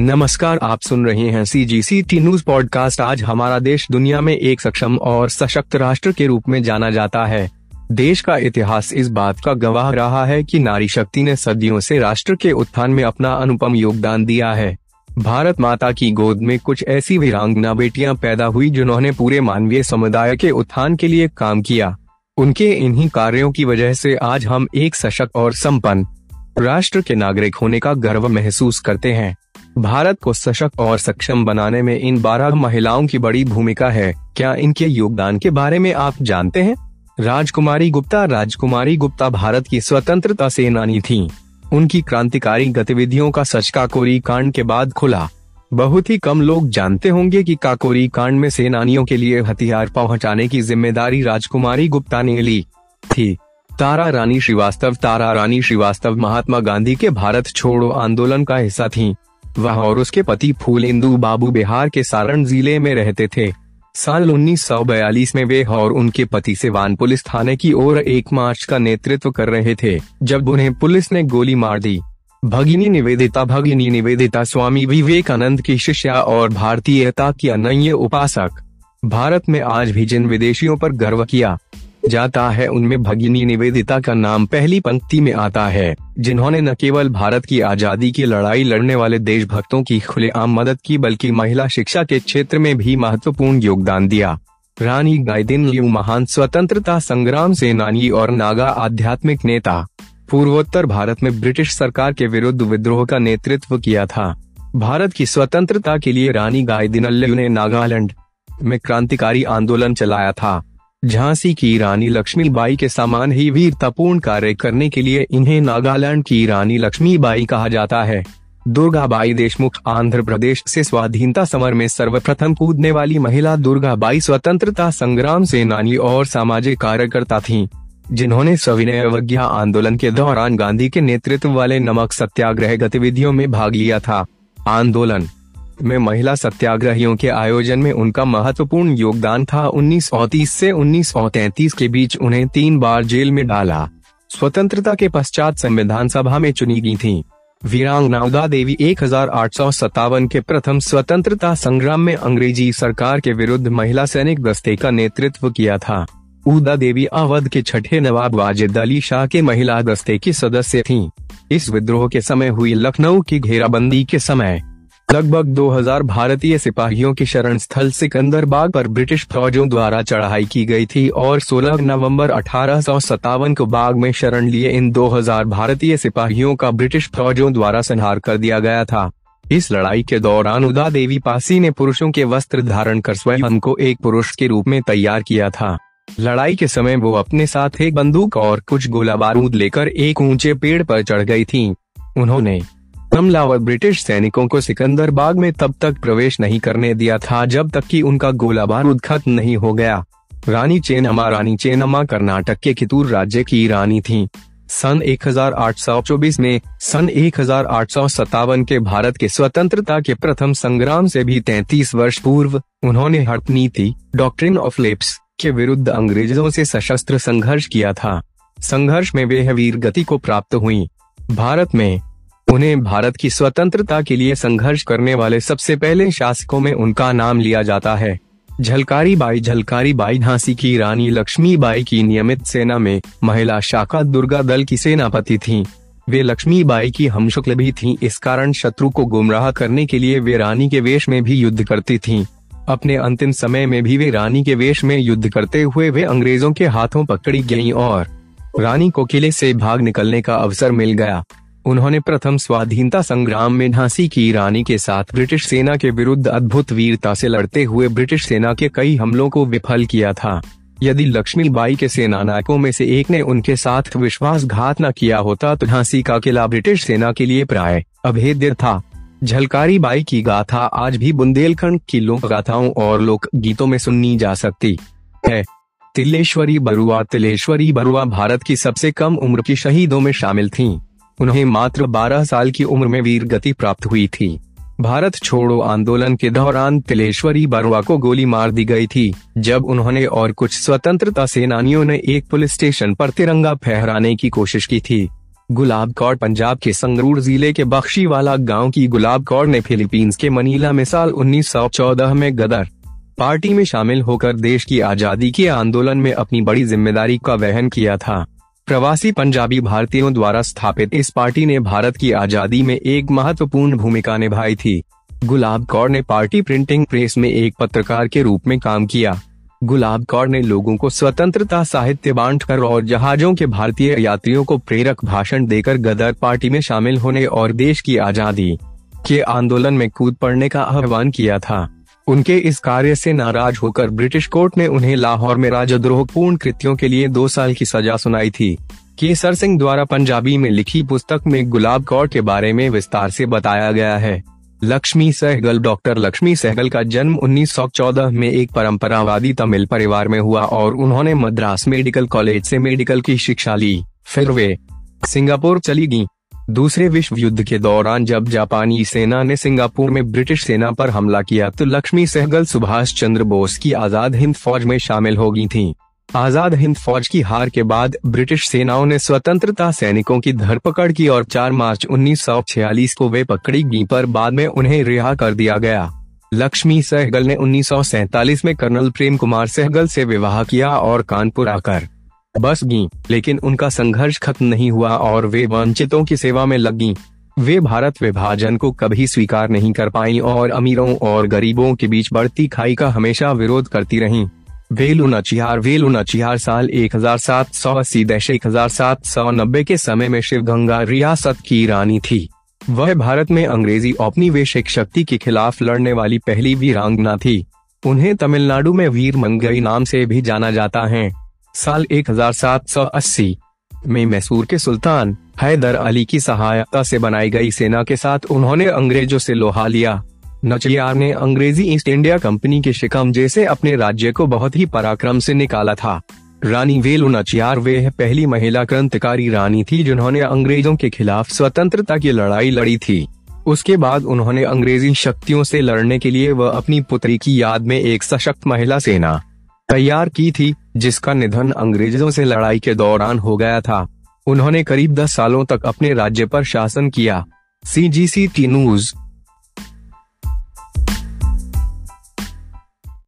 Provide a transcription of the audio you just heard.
नमस्कार, आप सुन रहे हैं C G C T news podcast आज हमारा देश दुनिया में एक सक्षम और सशक्त राष्ट्र के रूप में जाना जाता है। देश का इतिहास इस बात का गवाह रहा है कि नारी शक्ति ने सदियों से राष्ट्र के उत्थान में अपना अनुपम योगदान दिया है। भारत माता की गोद में कुछ ऐसी वीरांगना बेटियाँ पैदा हुई जिन्होंने पूरे मानवीय समुदाय के उत्थान के लिए काम किया। उनके इन्हीं कार्यों की वजह से आज हम एक सशक्त और संपन्न राष्ट्र के नागरिक होने का गर्व महसूस करते हैं। भारत को सशक्त और सक्षम बनाने में इन बारह महिलाओं की बड़ी भूमिका है। क्या इनके योगदान के बारे में आप जानते हैं? राजकुमारी गुप्ता राजकुमारी गुप्ता भारत की स्वतंत्रता सेनानी थी। उनकी क्रांतिकारी गतिविधियों का सच काकोरी कांड के बाद खुला। बहुत ही कम लोग जानते होंगे कि काकोरी कांड में सेनानियों के लिए हथियार पहुँचाने की ज़िम्मेदारी राजकुमारी गुप्ता ने ली थी। तारा रानी श्रीवास्तव, तारा रानी श्रीवास्तव महात्मा गांधी के भारत छोड़ो आंदोलन का हिस्सा थीं। वह और उसके पति फूल इंदू बाबू बिहार के सारण ज़िले में रहते थे। साल 1942 में वे और उनके पति सिवान पुलिस थाने की ओर एक मार्च का नेतृत्व कर रहे थे, जब उन्हें पुलिस ने गोली मार दी। भगिनी निवेदिता भगिनी निवेदिता स्वामी विवेकानंद की शिष्या और भारतीयता की अनन्य उपासक। भारत में आज भी जिन विदेशियों पर गर्व किया जाता है, उनमें भगिनी निवेदिता का नाम पहली पंक्ति में आता है, जिन्होंने न केवल भारत की आज़ादी की लड़ाई लड़ने वाले देशभक्तों की खुलेआम मदद की, बल्कि महिला शिक्षा के क्षेत्र में भी महत्वपूर्ण योगदान दिया। रानी गाइदिन महान स्वतंत्रता संग्राम सेनानी और नागा आध्यात्मिक नेता। पूर्वोत्तर भारत में ब्रिटिश सरकार के विरुद्ध विद्रोह का नेतृत्व किया था। भारत की स्वतंत्रता के लिए रानी गाइदिनल्यू ने नागालैंड में क्रांतिकारी आंदोलन चलाया था। झांसी की रानी लक्ष्मीबाई के समान ही वीरतापूर्ण कार्य करने के लिए इन्हें नागालैंड की रानी लक्ष्मीबाई कहा जाता है। दुर्गाबाई देशमुख आंध्र प्रदेश से स्वाधीनता समर में सर्वप्रथम कूदने वाली महिला दुर्गाबाई स्वतंत्रता संग्राम सेनानी और सामाजिक कार्यकर्ता थीं, जिन्होंने सविनय अवज्ञा आंदोलन के दौरान गांधी के नेतृत्व वाले नमक सत्याग्रह गतिविधियों में भाग लिया था। आंदोलन में महिला सत्याग्रहियों के आयोजन में उनका महत्वपूर्ण योगदान था। 1930 से 1933 के बीच उन्हें तीन बार जेल में डाला। स्वतंत्रता के पश्चात संविधान सभा में चुनी गई थी। वीरांगना उदा देवी एक हज़ार आठ सौ सत्तावन के प्रथम स्वतंत्रता संग्राम में अंग्रेज़ी सरकार के विरुद्ध महिला सैनिक दस्ते का नेतृत्व किया था। उदा देवी अवध के छठे नवाब वाजिद अली शाह के महिला दस्ते की सदस्य थीं। इस विद्रोह के समय हुई लखनऊ की घेराबंदी के समय लगभग 2000 भारतीय सिपाहियों के शरण स्थल सिकंदर बाग पर ब्रिटिश फौजों द्वारा चढ़ाई की गई थी और 16 नवंबर अठारह सौ सत्तावन को बाग में शरण लिए इन 2000 भारतीय सिपाहियों का ब्रिटिश फौजों द्वारा संहार कर दिया गया था। इस लड़ाई के दौरान उदा देवी पासी ने पुरुषों के वस्त्र धारण कर स्वयं को एक पुरुष के रूप में तैयार किया था। लड़ाई के समय वो अपने साथ एक बंदूक और कुछ गोला बारूद लेकर एक ऊँचे पेड़ पर चढ़ गई थी। उन्होंने हमलावर ब्रिटिश सैनिकों को सिकंदर बाग में तब तक प्रवेश नहीं करने दिया था जब तक कि उनका गोला बारूद खत्म नहीं हो गया। रानी चेन्नम्मा रानी चेन्नम्मा कर्नाटक के कितूर राज्य की रानी थी। सन 1824 में सन एक हज़ार आठ सौ सत्तावन के भारत के स्वतंत्रता के प्रथम संग्राम से भी 33 वर्ष पूर्व उन्होंने हट नीति डॉक्ट्रिन ऑफ़ लेप्स के विरुद्ध अंग्रेज़ों से सशस्त्र संघर्ष किया था। संघर्ष में वे वीर गति को प्राप्त हुई। भारत में उन्हें भारत की स्वतंत्रता के लिए संघर्ष करने वाले सबसे पहले शासकों में उनका नाम लिया जाता है झलकारी बाई झलकारी बाई झांसी की रानी लक्ष्मी बाई की नियमित सेना में महिला शाखा दुर्गा दल की सेनापति थीं। वे लक्ष्मी बाई की हमशुक्ल भी थीं, इस कारण शत्रु को गुमराह करने के लिए वे रानी के वेश में भी युद्ध करती थीं। अपने अंतिम समय में भी वे रानी के वेश में युद्ध करते हुए वे अंग्रेज़ों के हाथों पकड़ी गई और रानी को किले से भाग निकलने का अवसर मिल गया उन्होंने प्रथम स्वाधीनता संग्राम में झांसी की रानी के साथ ब्रिटिश सेना के विरुद्ध अद्भुत वीरता से लड़ते हुए ब्रिटिश सेना के कई हमलों को विफल किया था। यदि लक्ष्मीबाई के सेना नायकों में से एक ने उनके साथ विश्वासघात न किया होता तो झांसी का किला ब्रिटिश सेना के लिए प्राय अभेद्य था। झलकारी बाई की गाथा आज भी बुंदेलखंड की लोक गाथाओं और लोक गीतों में सुननी जा सकती है। तिलेश्वरी बरुआ तिलेश्वरी बरुआ भारत की सबसे कम उम्र की शहीदों में शामिल थीं। उन्हें मात्र 12 साल की उम्र में वीर गति प्राप्त हुई थी। भारत छोड़ो आंदोलन के दौरान तिलेश्वरी बरुआ को गोली मार दी गई थी, जब उन्होंने और कुछ स्वतंत्रता सेनानियों ने एक पुलिस स्टेशन पर तिरंगा फहराने की कोशिश की थी। गुलाब कौर पंजाब के संगरूर ज़िले के बख्शीवाला गाँव की गुलाब कौर ने फिलीपींस के मनीला में साल 1914 में गदर पार्टी में शामिल होकर देश की आज़ादी के आंदोलन में अपनी बड़ी ज़िम्मेदारी का वहन किया था। प्रवासी पंजाबी भारतीयों द्वारा स्थापित इस पार्टी ने भारत की आज़ादी में एक महत्वपूर्ण भूमिका निभाई थी। गुलाब कौर ने पार्टी प्रिंटिंग प्रेस में एक पत्रकार के रूप में काम किया। गुलाब कौर ने लोगों को स्वतंत्रता साहित्य बांटकर और जहाजों के भारतीय यात्रियों को प्रेरक भाषण देकर गदर पार्टी में शामिल होने और देश की आज़ादी के आंदोलन में कूद पड़ने का आह्वान किया था। उनके इस कार्य से नाराज़ होकर ब्रिटिश कोर्ट ने उन्हें लाहौर में राजद्रोह पूर्ण कृत्यों के लिए दो साल की सजा सुनाई थी। केसर सिंह द्वारा पंजाबी में लिखी पुस्तक में गुलाब कौर के बारे में विस्तार से बताया गया है। लक्ष्मी सहगल डॉक्टर लक्ष्मी सहगल का जन्म 1914 में एक परंपरावादी तमिल परिवार में हुआ और उन्होंने मद्रास मेडिकल कॉलेज से मेडिकल की शिक्षा ली। फिर वे सिंगापुर चली गईं। दूसरे विश्व युद्ध के दौरान जब जापानी सेना ने सिंगापुर में ब्रिटिश सेना पर हमला किया तो लक्ष्मी सहगल सुभाष चंद्र बोस की आज़ाद हिंद फौज में शामिल हो गई थी। आज़ाद हिंद फौज की हार के बाद ब्रिटिश सेनाओं ने स्वतंत्रता सैनिकों की धरपकड़ की और 4 मार्च 1946 को वे पकड़ी गई, पर बाद में उन्हें रिहा कर दिया गया। लक्ष्मी सहगल ने 1947 में कर्नल प्रेम कुमार सहगल से विवाह किया और कानपुर आकर बस गई लेकिन उनका संघर्ष खत्म नहीं हुआ और वे वंचितों की सेवा में लग गईं। वे भारत विभाजन को कभी स्वीकार नहीं कर पाई और अमीरों और गरीबों के बीच बढ़ती खाई का हमेशा विरोध करती रहीं। वेलु नचिहार वेलु नचिहार साल एक हज़ार सात सौ अस्सी दश एक हज़ार सात सौ नब्बे के समय में शिवगंगा रियासत की रानी थी वह भारत में अंग्रेज़ी औपनिवेशिक शक्ति के खिलाफ लड़ने वाली पहली वीरांगना थी उन्हें तमिलनाडु में वीर मंगई नाम से भी जाना जाता है साल 1780 में मैसूर के सुल्तान हैदर अली की सहायता से बनाई गई सेना के साथ उन्होंने अंग्रेज़ों से लोहा लिया। नचियार ने अंग्रेज़ी ईस्ट इंडिया कंपनी के शिकंजे से अपने राज्य को बहुत ही पराक्रम से निकाला था। रानी वेलु नचियार वे पहली महिला क्रांतिकारी रानी थी जिन्होंने अंग्रेज़ों के खिलाफ स्वतंत्रता की लड़ाई लड़ी थी। उसके बाद उन्होंने अंग्रेज़ी शक्तियों से लड़ने के लिए वह अपनी पुत्री की याद में एक सशक्त महिला सेना तैयार की थी। जिसका निधन अंग्रेज़ों से लड़ाई के दौरान हो गया था। उन्होंने करीब दस सालों तक अपने राज्य पर शासन किया। सी जी सी टी न्यूज़